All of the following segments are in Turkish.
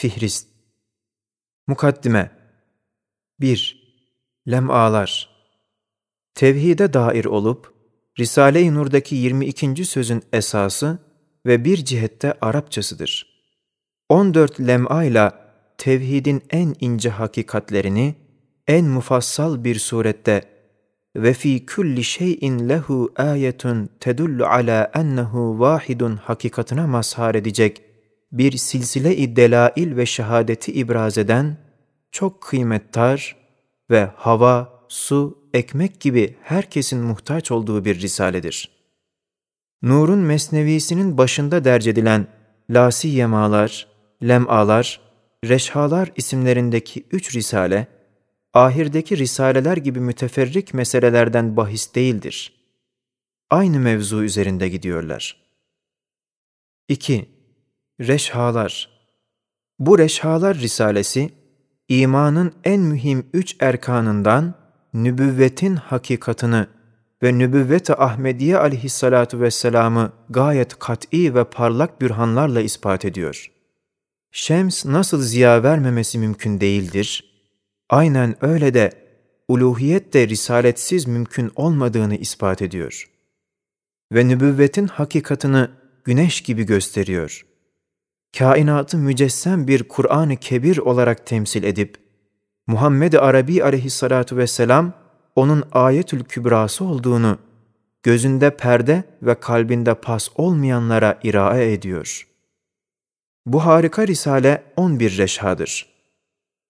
Fihrist Mukaddime 1. Lem'alar Tevhide dair olup, Risale-i Nur'daki 22. sözün esası ve bir cihette Arapçasıdır. 14 lem'a ile tevhidin en ince hakikatlerini en mufassal bir surette ve fi kulli şeyin lehu ayetun tedullu ala ennehu vahidun hakikatına mazhar edecek bir silsile-i delail ve şehadeti ibraz eden çok kıymettar ve hava, su, ekmek gibi herkesin muhtaç olduğu bir risaledir. Nur'un mesnevisinin başında derc edilen lasiyemalar, lem'alar, reşhalar isimlerindeki üç risale, ahirdeki risaleler gibi müteferrik meselelerden bahis değildir. Aynı mevzu üzerinde gidiyorlar. 2. Reşhalar Bu Reşhalar Risalesi, imanın en mühim üç erkanından nübüvvetin hakikatını ve nübüvvet-i Ahmediye aleyhissalatu vesselam'ı gayet kat'i ve parlak bürhanlarla ispat ediyor. Şems nasıl ziya vermemesi mümkün değildir, aynen öyle de uluhiyet de risaletsiz mümkün olmadığını ispat ediyor. Ve nübüvvetin hakikatını güneş gibi gösteriyor. Kainatı mücessem bir Kur'an-ı Kebir olarak temsil edip, Muhammed Arabi aleyhissalatu vesselam onun ayetül kübrası olduğunu, gözünde perde ve kalbinde pas olmayanlara irae ediyor. Bu harika risale 11 reşhadır.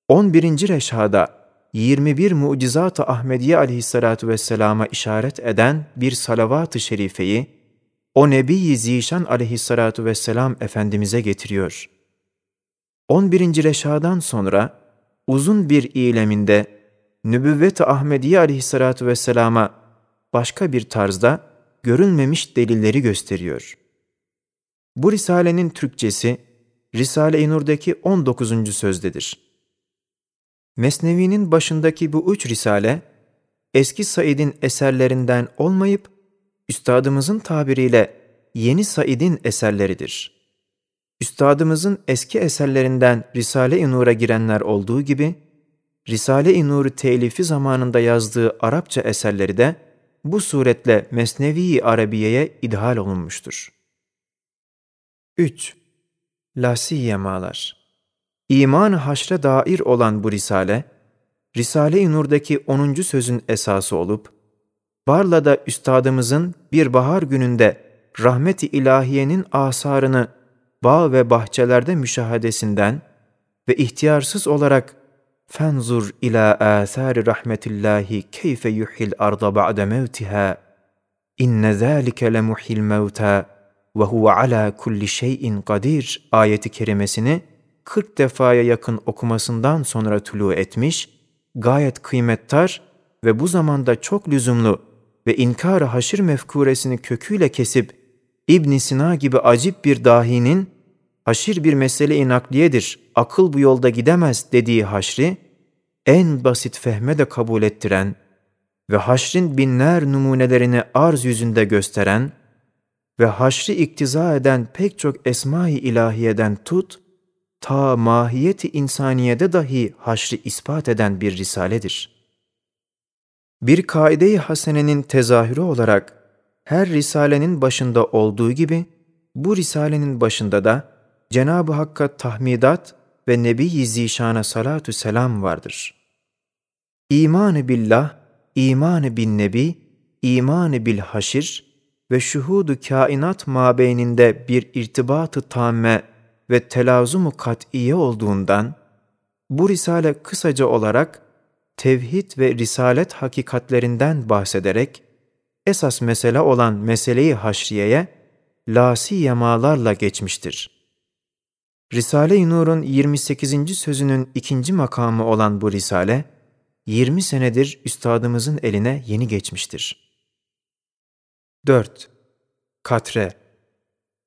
11. reşhada 21 mucizat-ı Ahmediye aleyhissalatu vesselama işaret eden bir salavat-ı şerifeyi o Nebi-i Zişan aleyhissalatu vesselam Efendimiz'e getiriyor. 11. reşadan sonra uzun bir ileminde Nübüvvet-i Ahmediye aleyhissalatu vesselama başka bir tarzda görünmemiş delilleri gösteriyor. Bu risalenin Türkçesi Risale-i Nur'daki 19. sözdedir. Mesnevi'nin başındaki bu üç risale, eski Said'in eserlerinden olmayıp, üstadımızın tabiriyle yeni Said'in eserleridir. Üstadımızın eski eserlerinden Risale-i Nur'a girenler olduğu gibi, Risale-i Nur'u telifi zamanında yazdığı Arapça eserleri de bu suretle Mesnevi-i Arabiye'ye idhal olunmuştur. 3. Lasiyemalar İman haşre dair olan bu risale, Risale-i Nur'daki 10. sözün esası olup, Barla'da üstadımızın bir bahar gününde rahmet-i ilahiyenin asarını bağ ve bahçelerde müşahadesinden ve ihtiyarsız olarak fenzur ila athari rahmetillahi keyfe yuhil arda ba'de mevtiha inne zâlike lemuhil mevta ve huve ala kulli şeyin kadir ayeti kerimesini 40 defaya yakın okumasından sonra tulu etmiş, gayet kıymettar ve bu zamanda çok lüzumlu ve inkar-ı haşir mefkuresini köküyle kesip ibn Sina gibi acip bir dahinin haşir bir mesele-i nakliyedir, akıl bu yolda gidemez dediği haşri, en basit fehme de kabul ettiren ve haşrin binler numunelerini arz yüzünde gösteren ve haşri iktiza eden pek çok esma-i ilahiyeden tut, ta mahiyeti insaniyede dahi haşri ispat eden bir risaledir. Bir kaide-i hasenenin tezahürü olarak her risalenin başında olduğu gibi bu risalenin başında da Cenab-ı Hakk'a tahmidat ve Nebi-i Zişan'a salatü selam vardır. İmanı billah, imanı bin nebi, imanı bil haşir ve şuhudu kainat mabeyninde bir irtibatı tamme ve telazumu kat'iye olduğundan, bu risale kısaca olarak tevhid ve risalet hakikatlerinden bahsederek, esas mesele olan meseleyi haşriyeye lasi yamalarla geçmiştir. Risale-i Nur'un 28. sözünün ikinci makamı olan bu risale, 20 senedir üstadımızın eline yeni geçmiştir. 4. Katre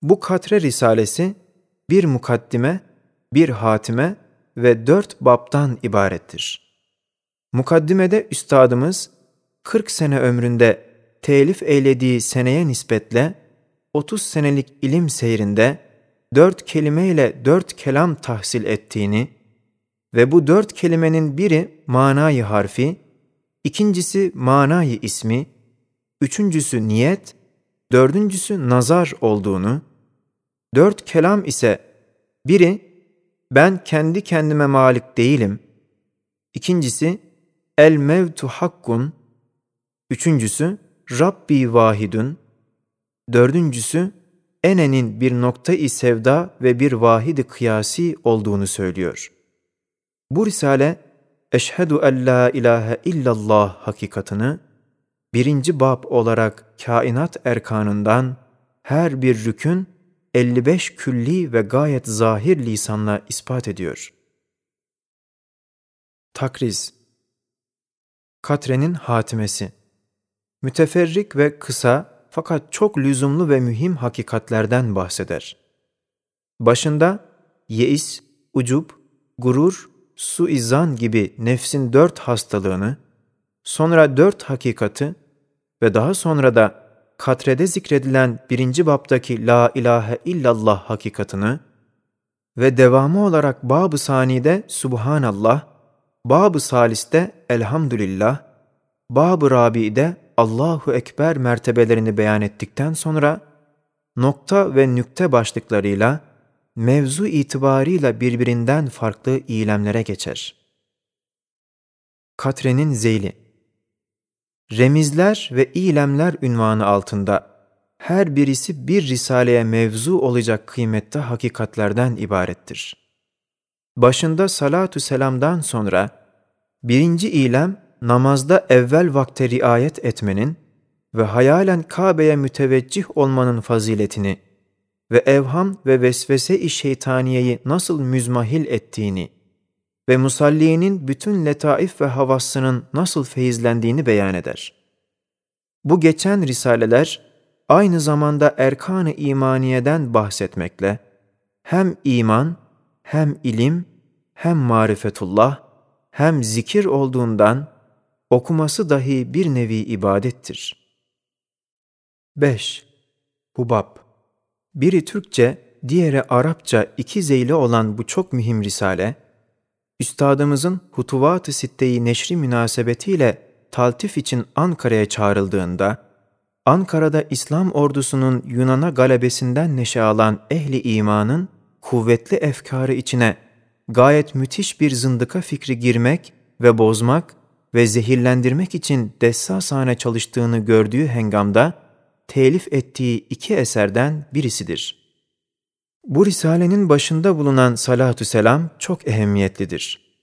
Bu Katre Risalesi, bir mukaddime, bir hatime ve dört babtan ibarettir. Mukaddimede üstadımız 40 sene ömründe telif eylediği seneye nispetle 30 senelik ilim seyrinde dört kelimeyle dört kelam tahsil ettiğini ve bu dört kelimenin biri manayı harfi, ikincisi manayı ismi, üçüncüsü niyet, dördüncüsü nazar olduğunu, dört kelam ise biri ben kendi kendime malik değilim, ikincisi el mevtu hakkun, üçüncüsü Rabbi vahidun, dördüncüsü enenin bir nokta-i sevda ve bir vahidi kıyasi olduğunu söylüyor. Bu risale Eşhedü en la ilahe illallah hakikatını birinci bab olarak kainat erkanından her bir rükün 55 külli ve gayet zahir lisanla ispat ediyor. Takriz Katrenin hatimesi Müteferrik ve kısa fakat çok lüzumlu ve mühim hakikatlerden bahseder. Başında yeis, ucub, gurur, suizan gibi nefsin dört hastalığını, sonra dört hakikati ve daha sonra da katrede zikredilen birinci baptaki La ilahe illallah hakikatını ve devamı olarak Bab-ı Sani'de Subhanallah, Bab-ı Salis'te Elhamdülillah, Bab-ı Rabi'de Allahu Ekber mertebelerini beyan ettikten sonra nokta ve nükte başlıklarıyla mevzu itibarıyla birbirinden farklı ilemlere geçer. Katrenin Zeyli Remizler ve ilemler ünvanı altında her birisi bir risaleye mevzu olacak kıymette hakikatlerden ibarettir. Başında salatu selamdan sonra birinci ilem namazda evvel vakte riayet etmenin ve hayalen Kabe'ye müteveccih olmanın faziletini ve evham ve vesvese-i şeytaniyeyi nasıl müzmahil ettiğini ve musalliyenin bütün letaif ve havasının nasıl feyizlendiğini beyan eder. Bu geçen risaleler aynı zamanda erkan-ı imaniyeden bahsetmekle hem iman, hem ilim, hem marifetullah, hem zikir olduğundan okuması dahi bir nevi ibadettir. 5. Hubab Biri Türkçe, diğeri Arapça iki zeyli olan bu çok mühim risale, Üstadımızın Hutuvat-ı Sitte'yi neşri münasebetiyle taltif için Ankara'ya çağrıldığında, Ankara'da İslam ordusunun Yunan'a galebesinden neşe alan ehli imanın kuvvetli efkarı içine gayet müthiş bir zındıka fikri girmek ve bozmak ve zehirlendirmek için dessasane çalıştığını gördüğü hengamda telif ettiği iki eserden birisidir. Bu risalenin başında bulunan salatü selam çok ehemmiyetlidir.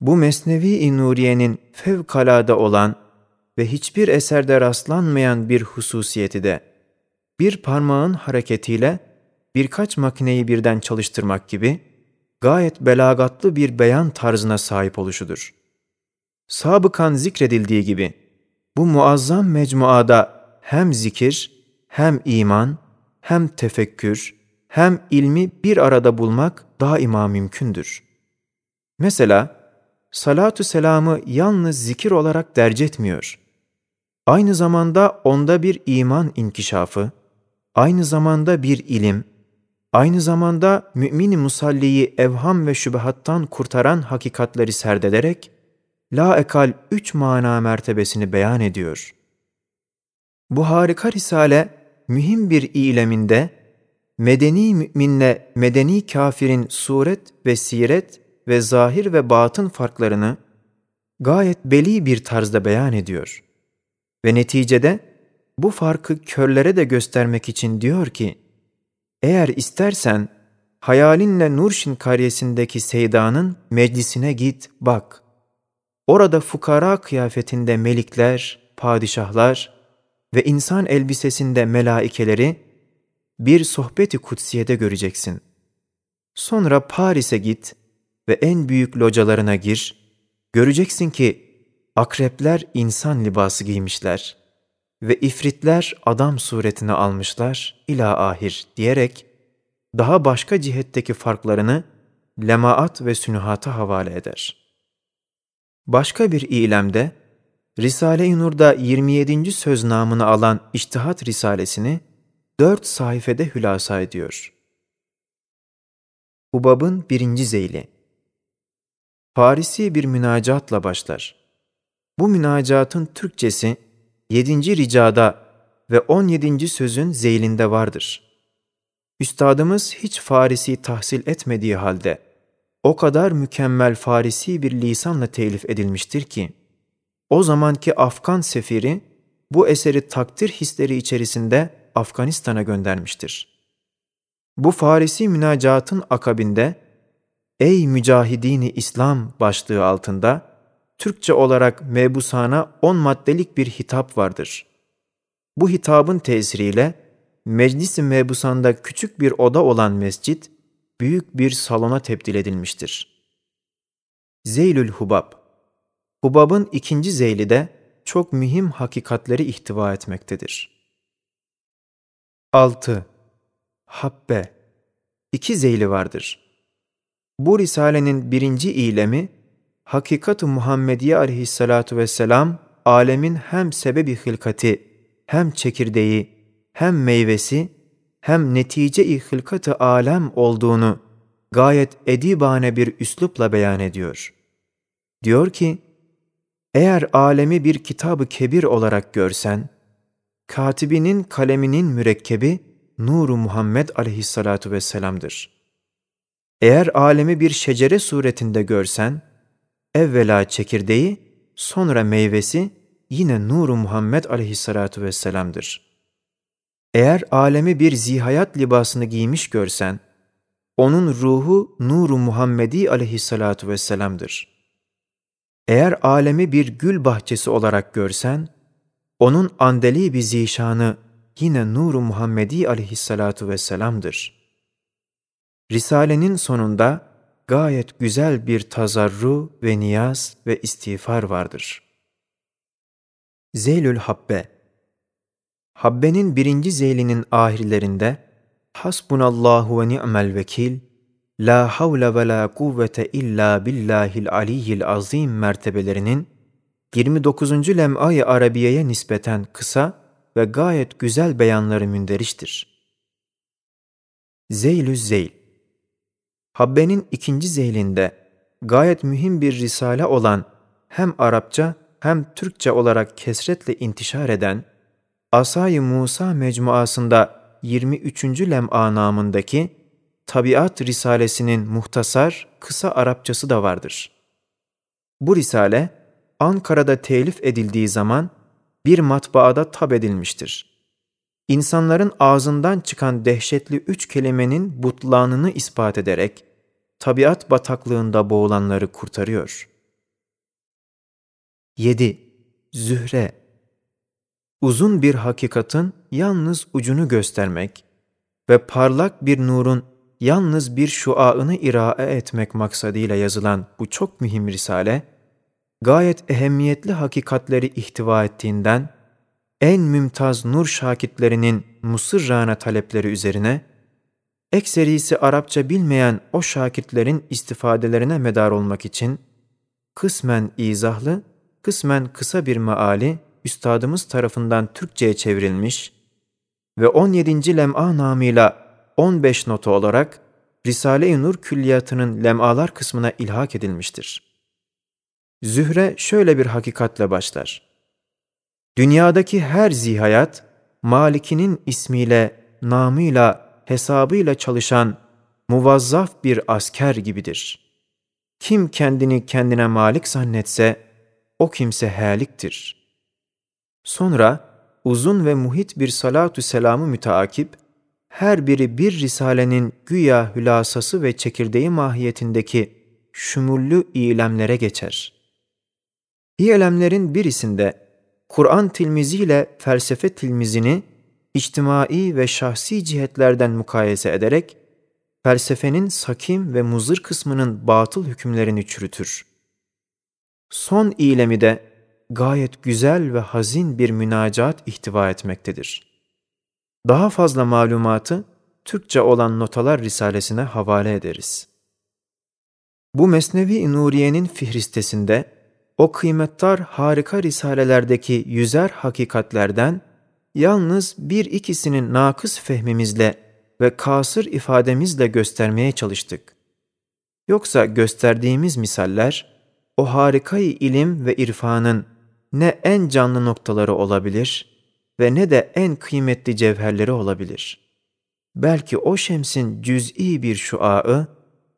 Bu Mesnevi-i Nuriye'nin fevkalade olan ve hiçbir eserde rastlanmayan bir hususiyeti de bir parmağın hareketiyle birkaç makineyi birden çalıştırmak gibi gayet belagatlı bir beyan tarzına sahip oluşudur. Sabıkan zikredildiği gibi bu muazzam mecmuada hem zikir, hem iman, hem tefekkür, hem ilmi bir arada bulmak daima mümkündür. Mesela salatü selamı yalnız zikir olarak derc etmiyor. Aynı zamanda onda bir iman inkişafı, aynı zamanda bir ilim, aynı zamanda mümin musalliyi evham ve şübehattan kurtaran hakikatleri serdederek, la ekal üç mana mertebesini beyan ediyor. Bu harika risale, mühim bir ileminde, medeni müminle medeni kafirin suret ve siret ve zahir ve batın farklarını gayet beli bir tarzda beyan ediyor. Ve neticede bu farkı körlere de göstermek için diyor ki, eğer istersen hayalinle Nurşin karyesindeki Seyda'nın meclisine git bak. Orada fukara kıyafetinde melikler, padişahlar ve insan elbisesinde melaikeleri bir sohbeti kutsiyede göreceksin. Sonra Paris'e git ve en büyük localarına gir, göreceksin ki akrepler insan libası giymişler ve ifritler adam suretini almışlar ila ahir diyerek daha başka cihetteki farklarını lemaat ve sünuhata havale eder. Başka bir ilemde Risale-i Nur'da 27. söz namını alan İçtihat Risalesini dört sayfede hülasa ediyor. Hubab'ın birinci zeyli. Farisi bir münacatla başlar. Bu münacatın Türkçesi 7. ricada ve 17. sözün zeylinde vardır. Üstadımız hiç Farisi tahsil etmediği halde o kadar mükemmel Farisi bir lisanla telif edilmiştir ki, o zamanki Afgan sefiri bu eseri takdir hisleri içerisinde Afganistan'a göndermiştir. Bu Farisi münacatın akabinde Ey mücahidini İslam başlığı altında Türkçe olarak mebusana on maddelik bir hitap vardır. Bu hitabın tesiriyle meclis-i mebusanda küçük bir oda olan mescit büyük bir salona tebdil edilmiştir. Zeylül Hubab Hubab'ın ikinci zeyli de çok mühim hakikatleri ihtiva etmektedir. 6. Habbe İki zeyli vardır. Bu risalenin birinci ilemi, Hakikat-ı Muhammediye aleyhissalatu vesselam, alemin hem sebebi hılkati, hem çekirdeği, hem meyvesi, hem netice-i hılkat-ı alem olduğunu gayet edibane bir üslupla beyan ediyor. Diyor ki, eğer alemi bir kitabı kebir olarak görsen, katibinin kaleminin mürekkebi Nuru Muhammed aleyhissalatu vesselam'dır. Eğer alemi bir şecere suretinde görsen, evvela çekirdeği, sonra meyvesi yine Nuru Muhammed aleyhissalatu vesselam'dır. Eğer alemi bir zihayat libasını giymiş görsen, onun ruhu Nuru Muhammedi aleyhissalatu vesselam'dır. Eğer alemi bir gül bahçesi olarak görsen, onun andeli bir zişanı yine Nuru Muhammedi aleyhissalatu vesselam'dır. Risalenin sonunda gayet güzel bir tazarru ve niyaz ve istiğfar vardır. Zeylül Habbe Habbe'nin birinci zeylinin ahirlerinde Hasbunallahu ve ni'mel vekil La havle ve la kuvvete illa billahil aliyyil azim mertebelerinin 29. lem'ay Arabiye'ye nispeten kısa ve gayet güzel beyanları münderiştir. Zeylü Zeyl Habbe'nin ikinci zeylinde gayet mühim bir risale olan hem Arapça hem Türkçe olarak kesretle intişar eden Asay-ı Musa mecmuasında 23. lem'a namındaki Tabiat Risalesinin muhtasar, kısa Arapçası da vardır. Bu risale, Ankara'da telif edildiği zaman bir matbaada tab edilmiştir. İnsanların ağzından çıkan dehşetli üç kelimenin butlanını ispat ederek, tabiat bataklığında boğulanları kurtarıyor. 7. Zühre Uzun bir hakikatin yalnız ucunu göstermek ve parlak bir nurun yalnız bir şuaını irae etmek maksadıyla yazılan bu çok mühim risale, gayet ehemmiyetli hakikatleri ihtiva ettiğinden, en mümtaz nur şakitlerinin musırrana talepleri üzerine, ekserisi Arapça bilmeyen o şakitlerin istifadelerine medar olmak için, kısmen izahlı, kısmen kısa bir meali üstadımız tarafından Türkçe'ye çevrilmiş ve 17. lem'a namıyla 15 notu olarak Risale-i Nur külliyatının lemalar kısmına ilhak edilmiştir. Zühre şöyle bir hakikatle başlar. Dünyadaki her zihayat, Malikinin ismiyle, namıyla, hesabıyla çalışan muvazzaf bir asker gibidir. Kim kendini kendine malik zannetse, o kimse heliktir. Sonra uzun ve muhit bir salatu selamı müteakip, her biri bir risalenin güya hülasası ve çekirdeği mahiyetindeki şumullü ilemlere geçer. İlemlerin birisinde Kur'an tilmiziyle felsefe tilmizini içtimai ve şahsi cihetlerden mukayese ederek felsefenin sakim ve muzır kısmının batıl hükümlerini çürütür. Son ilemi de gayet güzel ve hazin bir münacat ihtiva etmektedir. Daha fazla malumatı Türkçe olan Notalar Risalesine havale ederiz. Bu Mesnevi Nuriye'nin fihristesinde o kıymettar harika risalelerdeki yüzer hakikatlerden yalnız bir ikisinin nakıs fehmimizle ve kasır ifademizle göstermeye çalıştık. Yoksa gösterdiğimiz misaller, o harikayı ilim ve irfanın ne en canlı noktaları olabilir ve ne de en kıymetli cevherleri olabilir. Belki o şemsin cüz'i bir şuağı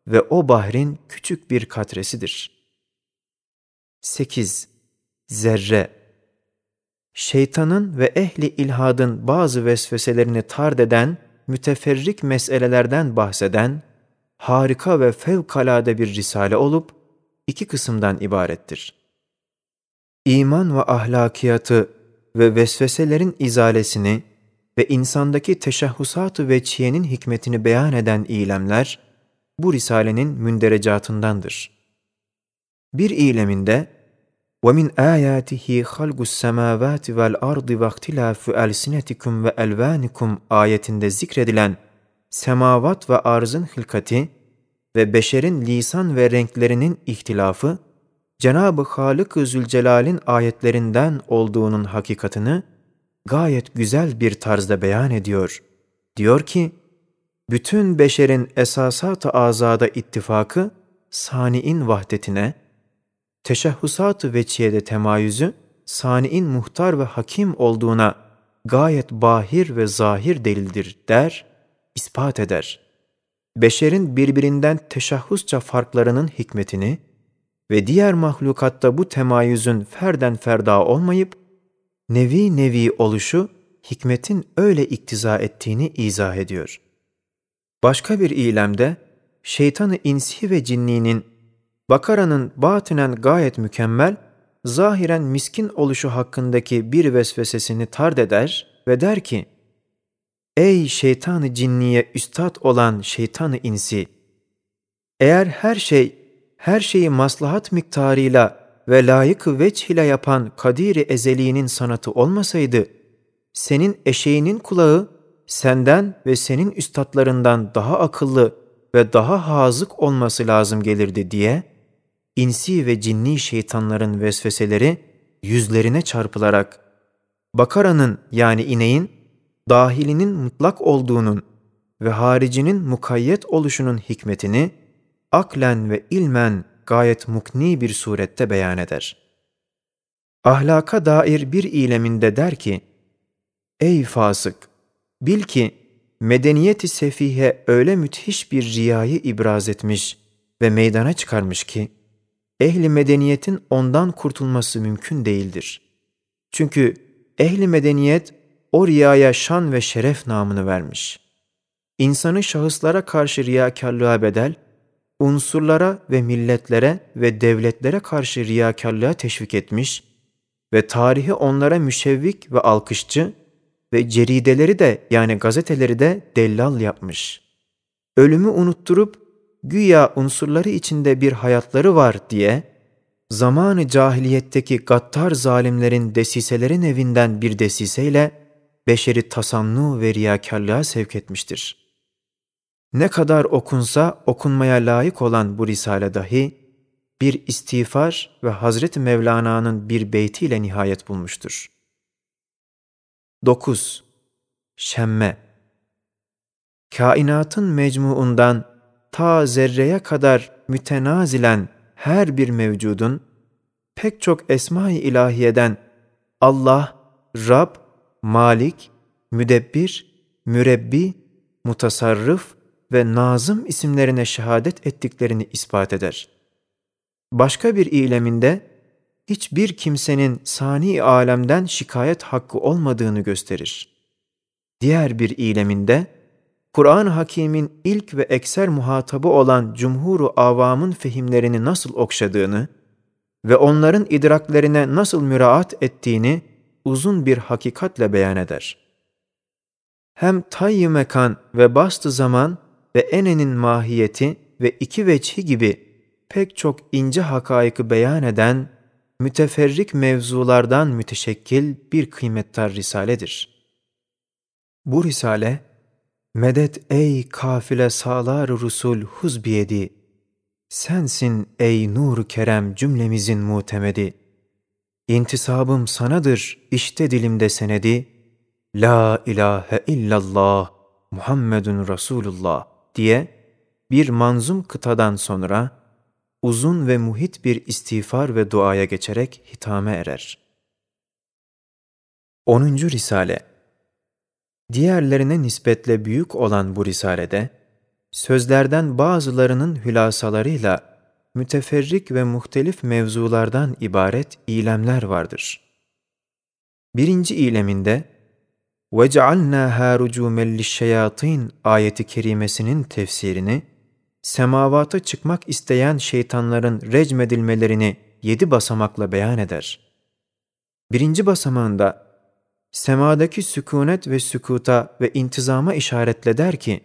ve o bahrin küçük bir katresidir. 8. Zerre Şeytanın ve ehli ilhadın bazı vesveselerini tard eden, müteferrik meselelerden bahseden, harika ve fevkalade bir risale olup, iki kısımdan ibarettir. İman ve ahlakiyatı ve vesveselerin izalesini ve insandaki teşahhusat-ı veçhiyenin hikmetini beyan eden ilemler, bu risalenin münderecatındandır. Bir ileminde, وَمِنْ آيَاتِهِ خَلْقُ السَّمَاوَاتِ وَالْأَرْضِ وَاخْتِلَافُ أَلْسِنَتِكُمْ وَأَلْوَانِكُمْ ayetinde zikredilen semavat ve arzın hılkati ve beşerin lisan ve renklerinin ihtilafı, Cenab-ı Halık-ı Zülcelal'in ayetlerinden olduğunun hakikatını gayet güzel bir tarzda beyan ediyor. Diyor ki, bütün beşerin esasat-ı azada ittifakı, sani'in vahdetine, teşehhusat-ı veçiyede temayüzü, sani'in muhtar ve hakim olduğuna gayet bahir ve zahir delildir der, ispat eder. Beşerin birbirinden teşahhusça farklarının hikmetini ve diğer mahlukatta bu temayüzün ferden ferda olmayıp, nevi nevi oluşu hikmetin öyle iktiza ettiğini izah ediyor. Başka bir ilemde, şeytanı insi ve cinninin Bakara'nın batinen gayet mükemmel, zahiren miskin oluşu hakkındaki bir vesvesesini tard eder ve der ki, Ey şeytanı cinniye üstad olan şeytanı insi! Eğer her şey, her şeyi maslahat miktarıyla ve layık veç ile yapan kadiri ezeliğinin sanatı olmasaydı, senin eşeğinin kulağı senden ve senin üstadlarından daha akıllı ve daha hazık olması lazım gelirdi diye, insi ve cinni şeytanların vesveseleri yüzlerine çarpılarak Bakara'nın yani ineğin dahilinin mutlak olduğunun ve haricinin mukayyet oluşunun hikmetini aklen ve ilmen gayet mukni bir surette beyan eder. Ahlaka dair bir ileminde der ki, Ey fasık! Bil ki medeniyeti sefihe öyle müthiş bir riyayı ibraz etmiş ve meydana çıkarmış ki, ehli medeniyetin ondan kurtulması mümkün değildir. Çünkü ehli medeniyet o riyaya şan ve şeref namını vermiş. İnsanı şahıslara karşı riyakarlığa bedel, unsurlara ve milletlere ve devletlere karşı riyakarlığa teşvik etmiş ve tarihi onlara müşevvik ve alkışçı ve cerideleri de yani gazeteleri de dellal yapmış. Ölümü unutturup güya unsurları içinde bir hayatları var diye, zamanı cahiliyetteki gattar zalimlerin desiselerin evinden bir desiseyle beşeri tasannu ve riyakarlığa sevk etmiştir. Ne kadar okunsa okunmaya layık olan bu risale dahi, bir istiğfar ve Hazreti Mevlana'nın bir beytiyle nihayet bulmuştur. 9. Şemme Kainatın mecmuundan ta zerreye kadar mütenazilen her bir mevcudun pek çok esma-i ilahiyeden Allah, Rab, Malik, Müdebbir, Mürebbi, Mutasarrıf ve Nazım isimlerine şehadet ettiklerini ispat eder. Başka bir ileminde hiçbir kimsenin sani alemden şikayet hakkı olmadığını gösterir. Diğer bir ileminde Kur'an-ı Hakîm'in ilk ve ekser muhatabı olan cumhuru avamın fehimlerini nasıl okşadığını ve onların idraklerine nasıl müraat ettiğini uzun bir hakikatle beyan eder. Hem tayyi mekan ve bastı zaman ve enenin mahiyeti ve iki veçhi gibi pek çok ince hakaiki beyan eden müteferrik mevzulardan müteşekkil bir kıymettar risaledir. Bu risale, Medet ey kafile sağlar rusul huz biyedi. Sensin ey nur kerem cümlemizin mutemedi. İntisabım sanadır işte dilimde senedi. La ilahe illallah Muhammedun Resulullah diye bir manzum kıtadan sonra uzun ve muhit bir istiğfar ve duaya geçerek hitame erer. 10. Risale Diğerlerine nispetle büyük olan bu risalede, sözlerden bazılarının hülasalarıyla müteferrik ve muhtelif mevzulardan ibaret ilemler vardır. Birinci ileminde, وَجَعَلْنَاهَا رُجُومًا لِلشَّيَاطِينَ ayeti kerimesinin tefsirini, semavata çıkmak isteyen şeytanların recmedilmelerini yedi basamakla beyan eder. Birinci basamağında, semadaki sükunet ve sükuta ve intizama işaretle der ki,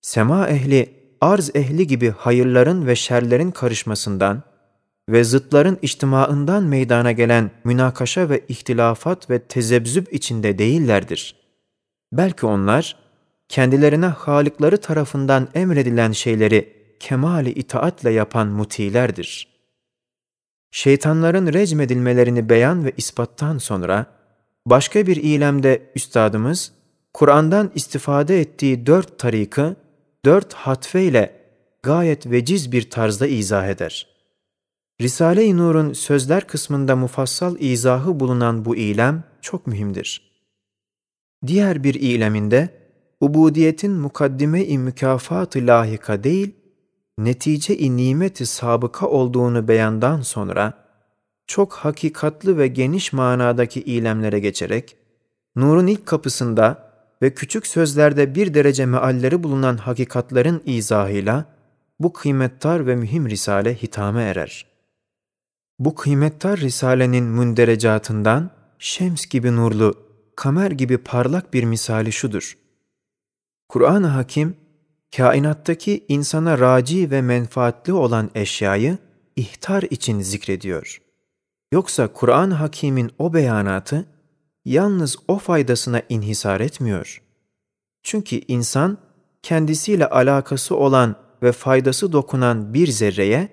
sema ehli, arz ehli gibi hayırların ve şerlerin karışmasından ve zıtların içtimaından meydana gelen münakaşa ve ihtilafat ve tezebzüb içinde değillerdir. Belki onlar, kendilerine halikları tarafından emredilen şeyleri kemali itaatle yapan mutilerdir. Şeytanların recmedilmelerini beyan ve ispattan sonra, başka bir ilemde üstadımız, Kur'an'dan istifade ettiği dört tarikı, dört hatfeyle gayet veciz bir tarzda izah eder. Risale-i Nur'un sözler kısmında mufassal izahı bulunan bu ilem çok mühimdir. Diğer bir ileminde, ubudiyetin mukaddime-i mükafat-ı lahika değil, netice-i nimeti sabıka olduğunu beyandan sonra, çok hakikatlı ve geniş manadaki ilemlere geçerek, nurun ilk kapısında ve küçük sözlerde bir derece mealleri bulunan hakikatların izahıyla, bu kıymettar ve mühim risale hitame erer. Bu kıymettar risalenin münderecatından, şems gibi nurlu, kamer gibi parlak bir misali şudur. Kur'an-ı Hakim, kainattaki insana raci ve menfaatli olan eşyayı ihtar için zikrediyor. Yoksa Kur'an-ı Hakîm'in o beyanatı yalnız o faydasına inhisar etmiyor. Çünkü insan kendisiyle alakası olan ve faydası dokunan bir zerreye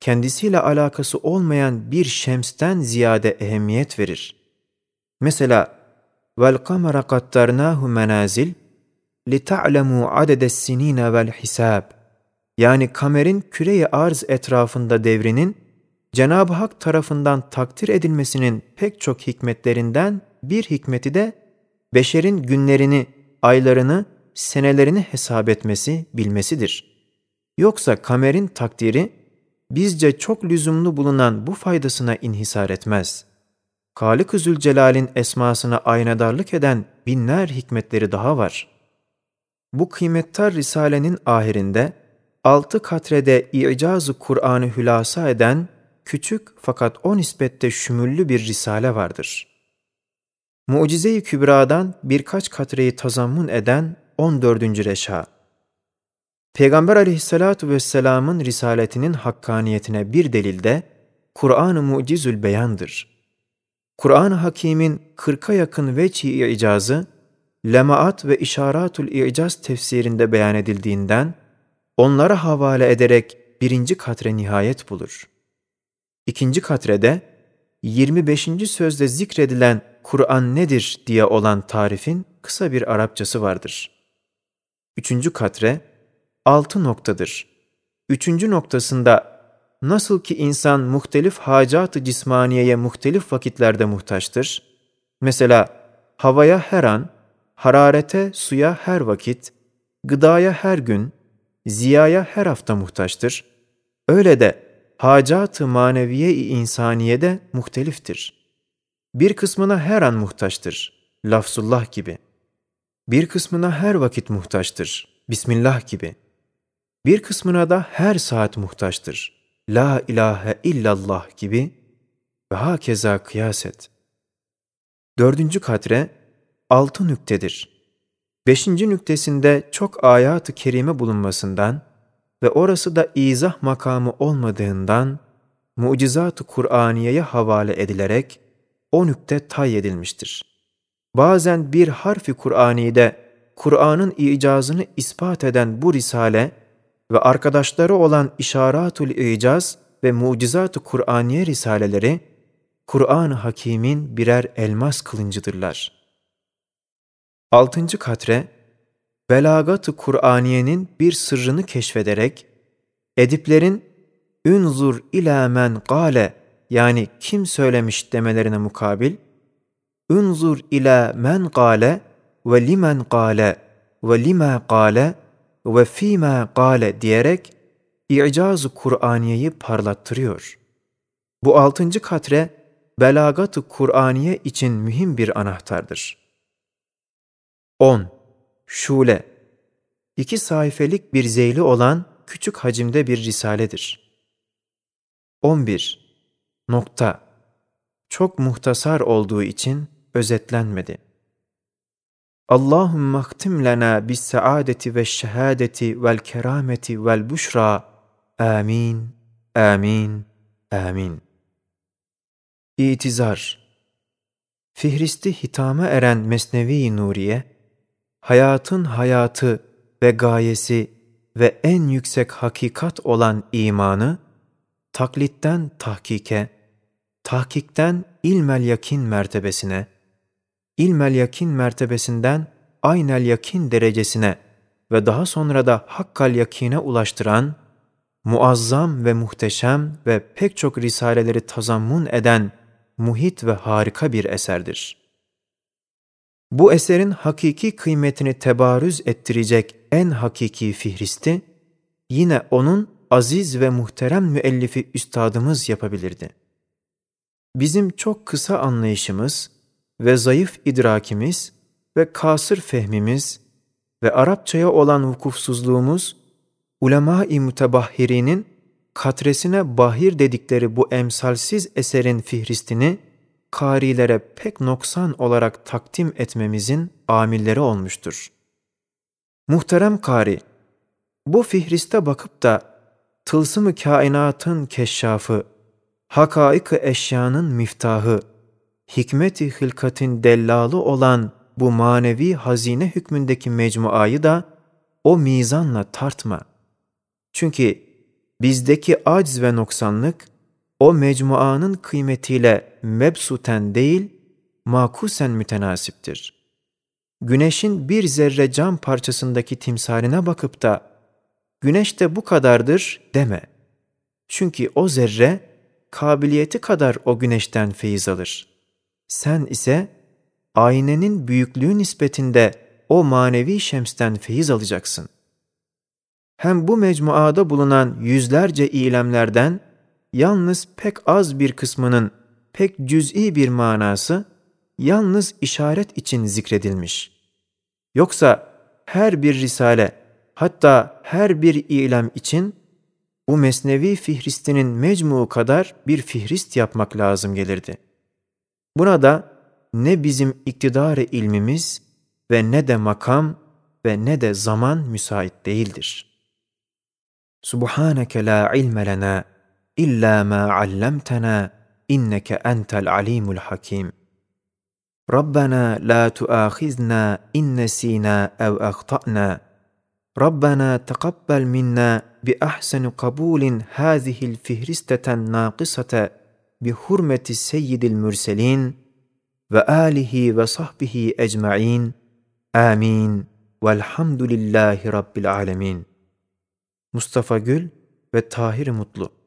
kendisiyle alakası olmayan bir şemsten ziyade ehemmiyet verir. Mesela vel kamera kattarnahu menazil li ta'lemu adedes sinina vel hisab yani kamerin küreyi arz etrafında devrinin Cenab-ı Hak tarafından takdir edilmesinin pek çok hikmetlerinden bir hikmeti de, beşerin günlerini, aylarını, senelerini hesap etmesi, bilmesidir. Yoksa kamerin takdiri, bizce çok lüzumlu bulunan bu faydasına inhisar etmez. Halik-ı Zülcelal'in esmasına aynadarlık eden binler hikmetleri daha var. Bu kıymettar Risale'nin ahirinde, altı katrede i'caz-ı Kur'an'ı hülasa eden, küçük fakat o nispette şümüllü bir risale vardır. Mucize-i Kübra'dan birkaç katreyi tazammun eden 14. Reşa Peygamber aleyhissalatu vesselamın risaletinin hakkaniyetine bir delil de Kur'an-ı Mucizül Beyan'dır. Kur'an-ı Hakîm'in 40'a yakın veçhi icazı, lemaat ve işaratul icaz tefsirinde beyan edildiğinden, onlara havale ederek birinci katre nihayet bulur. İkinci katrede, 25. sözde zikredilen Kur'an nedir diye olan tarifin kısa bir Arapçası vardır. Üçüncü katre, altı noktadır. Üçüncü noktasında nasıl ki insan muhtelif hacat-ı cismaniyeye muhtelif vakitlerde muhtaçtır, mesela havaya her an, hararete, suya her vakit, gıdaya her gün, ziyaya her hafta muhtaçtır, öyle de hacat-ı maneviye-i insaniyede muhteliftir. Bir kısmına her an muhtaçtır, lafzullah gibi. Bir kısmına her vakit muhtaçtır, Bismillah gibi. Bir kısmına da her saat muhtaçtır, La ilahe illallah gibi ve hakeza kıyas et. Dördüncü katre, altı nüktedir. Beşinci nüktesinde çok ayat-ı kerime bulunmasından, ve orası da izah makamı olmadığından mucizat-ı Kur'aniye'ye havale edilerek o nükte tay edilmiştir. Bazen bir harfi Kur'ani'de Kur'an'ın icazını ispat eden bu risale ve arkadaşları olan İşaratul İcaz ve Mucizat-ı Kur'aniye risaleleri Kur'an-ı Hakîm'in birer elmas kılıncıdırlar. Altıncı katre belagat-ı Kur'aniyenin bir sırrını keşfederek, ediplerin ünzur ila men gale yani kim söylemiş demelerine mukabil, ünzur ila men gale ve limen gale ve lima gale ve fîmâ gale diyerek İcaz-ı Kur'aniyeyi parlattırıyor. Bu altıncı katre, belagat-ı Kur'aniye için mühim bir anahtardır. 10. Şule İki sayfelik bir zeyli olan küçük hacimde bir risaledir. 11. Nokta Çok muhtasar olduğu için özetlenmedi. Allahümme ahtim lena bis saadeti ve şehadeti vel kerameti vel buşra Amin, amin, amin. İtizar Fihristi hitama eren Mesnevi Nuriye, hayatın hayatı ve gayesi ve en yüksek hakikat olan imanı, taklitten tahkike, tahkikten ilmel yakin mertebesine, ilmel yakin mertebesinden aynel yakin derecesine ve daha sonra da hakkal yakine ulaştıran, muazzam ve muhteşem ve pek çok risaleleri tazammun eden muhit ve harika bir eserdir. Bu eserin hakiki kıymetini tebarüz ettirecek en hakiki fihristi, yine onun aziz ve muhterem müellifi üstadımız yapabilirdi. Bizim çok kısa anlayışımız ve zayıf idrakimiz ve kasır fehmimiz ve Arapçaya olan vukufsuzluğumuz ulema-i mütebahhirinin katresine bahir dedikleri bu emsalsiz eserin fihristini karilere pek noksan olarak takdim etmemizin amilleri olmuştur. Muhterem kari, bu fihriste bakıp da tılsımı kainatın keşşafı, hakaik eşyanın miftahı, hikmeti hılkatin dellalı olan bu manevi hazine hükmündeki mecmuayı da o mizanla tartma.'' Çünkü bizdeki acz ve noksanlık o mecmuanın kıymetiyle mebsuten değil, makusen mütenasiptir. Güneşin bir zerre cam parçasındaki timsaline bakıp da güneş de bu kadardır deme. Çünkü o zerre kabiliyeti kadar o güneşten feyiz alır. Sen ise aynenin büyüklüğü nispetinde o manevi şemsten feyiz alacaksın.'' hem bu mecmuada bulunan yüzlerce ilemlerden yalnız pek az bir kısmının pek cüz'i bir manası yalnız işaret için zikredilmiş. Yoksa her bir risale hatta her bir ilem için bu mesnevi fihristinin mecmu kadar bir fihrist yapmak lazım gelirdi. Buna da ne bizim iktidarı ilmimiz ve ne de makam ve ne de zaman müsait değildir. Subhaneke la ilme lena إلا ما علمتنا إنك أنت العليم الحكيم. ربنا لا تؤاخذنا إن نسينا أو أخطأنا. ربنا تقبل منا بأحسن قبول هذه الفهرستة الناقصة بحرمة سيد المرسلين وآله وصحبه أجمعين. آمين. والحمد لله رب العالمين. Gül ve Tahir Mutlu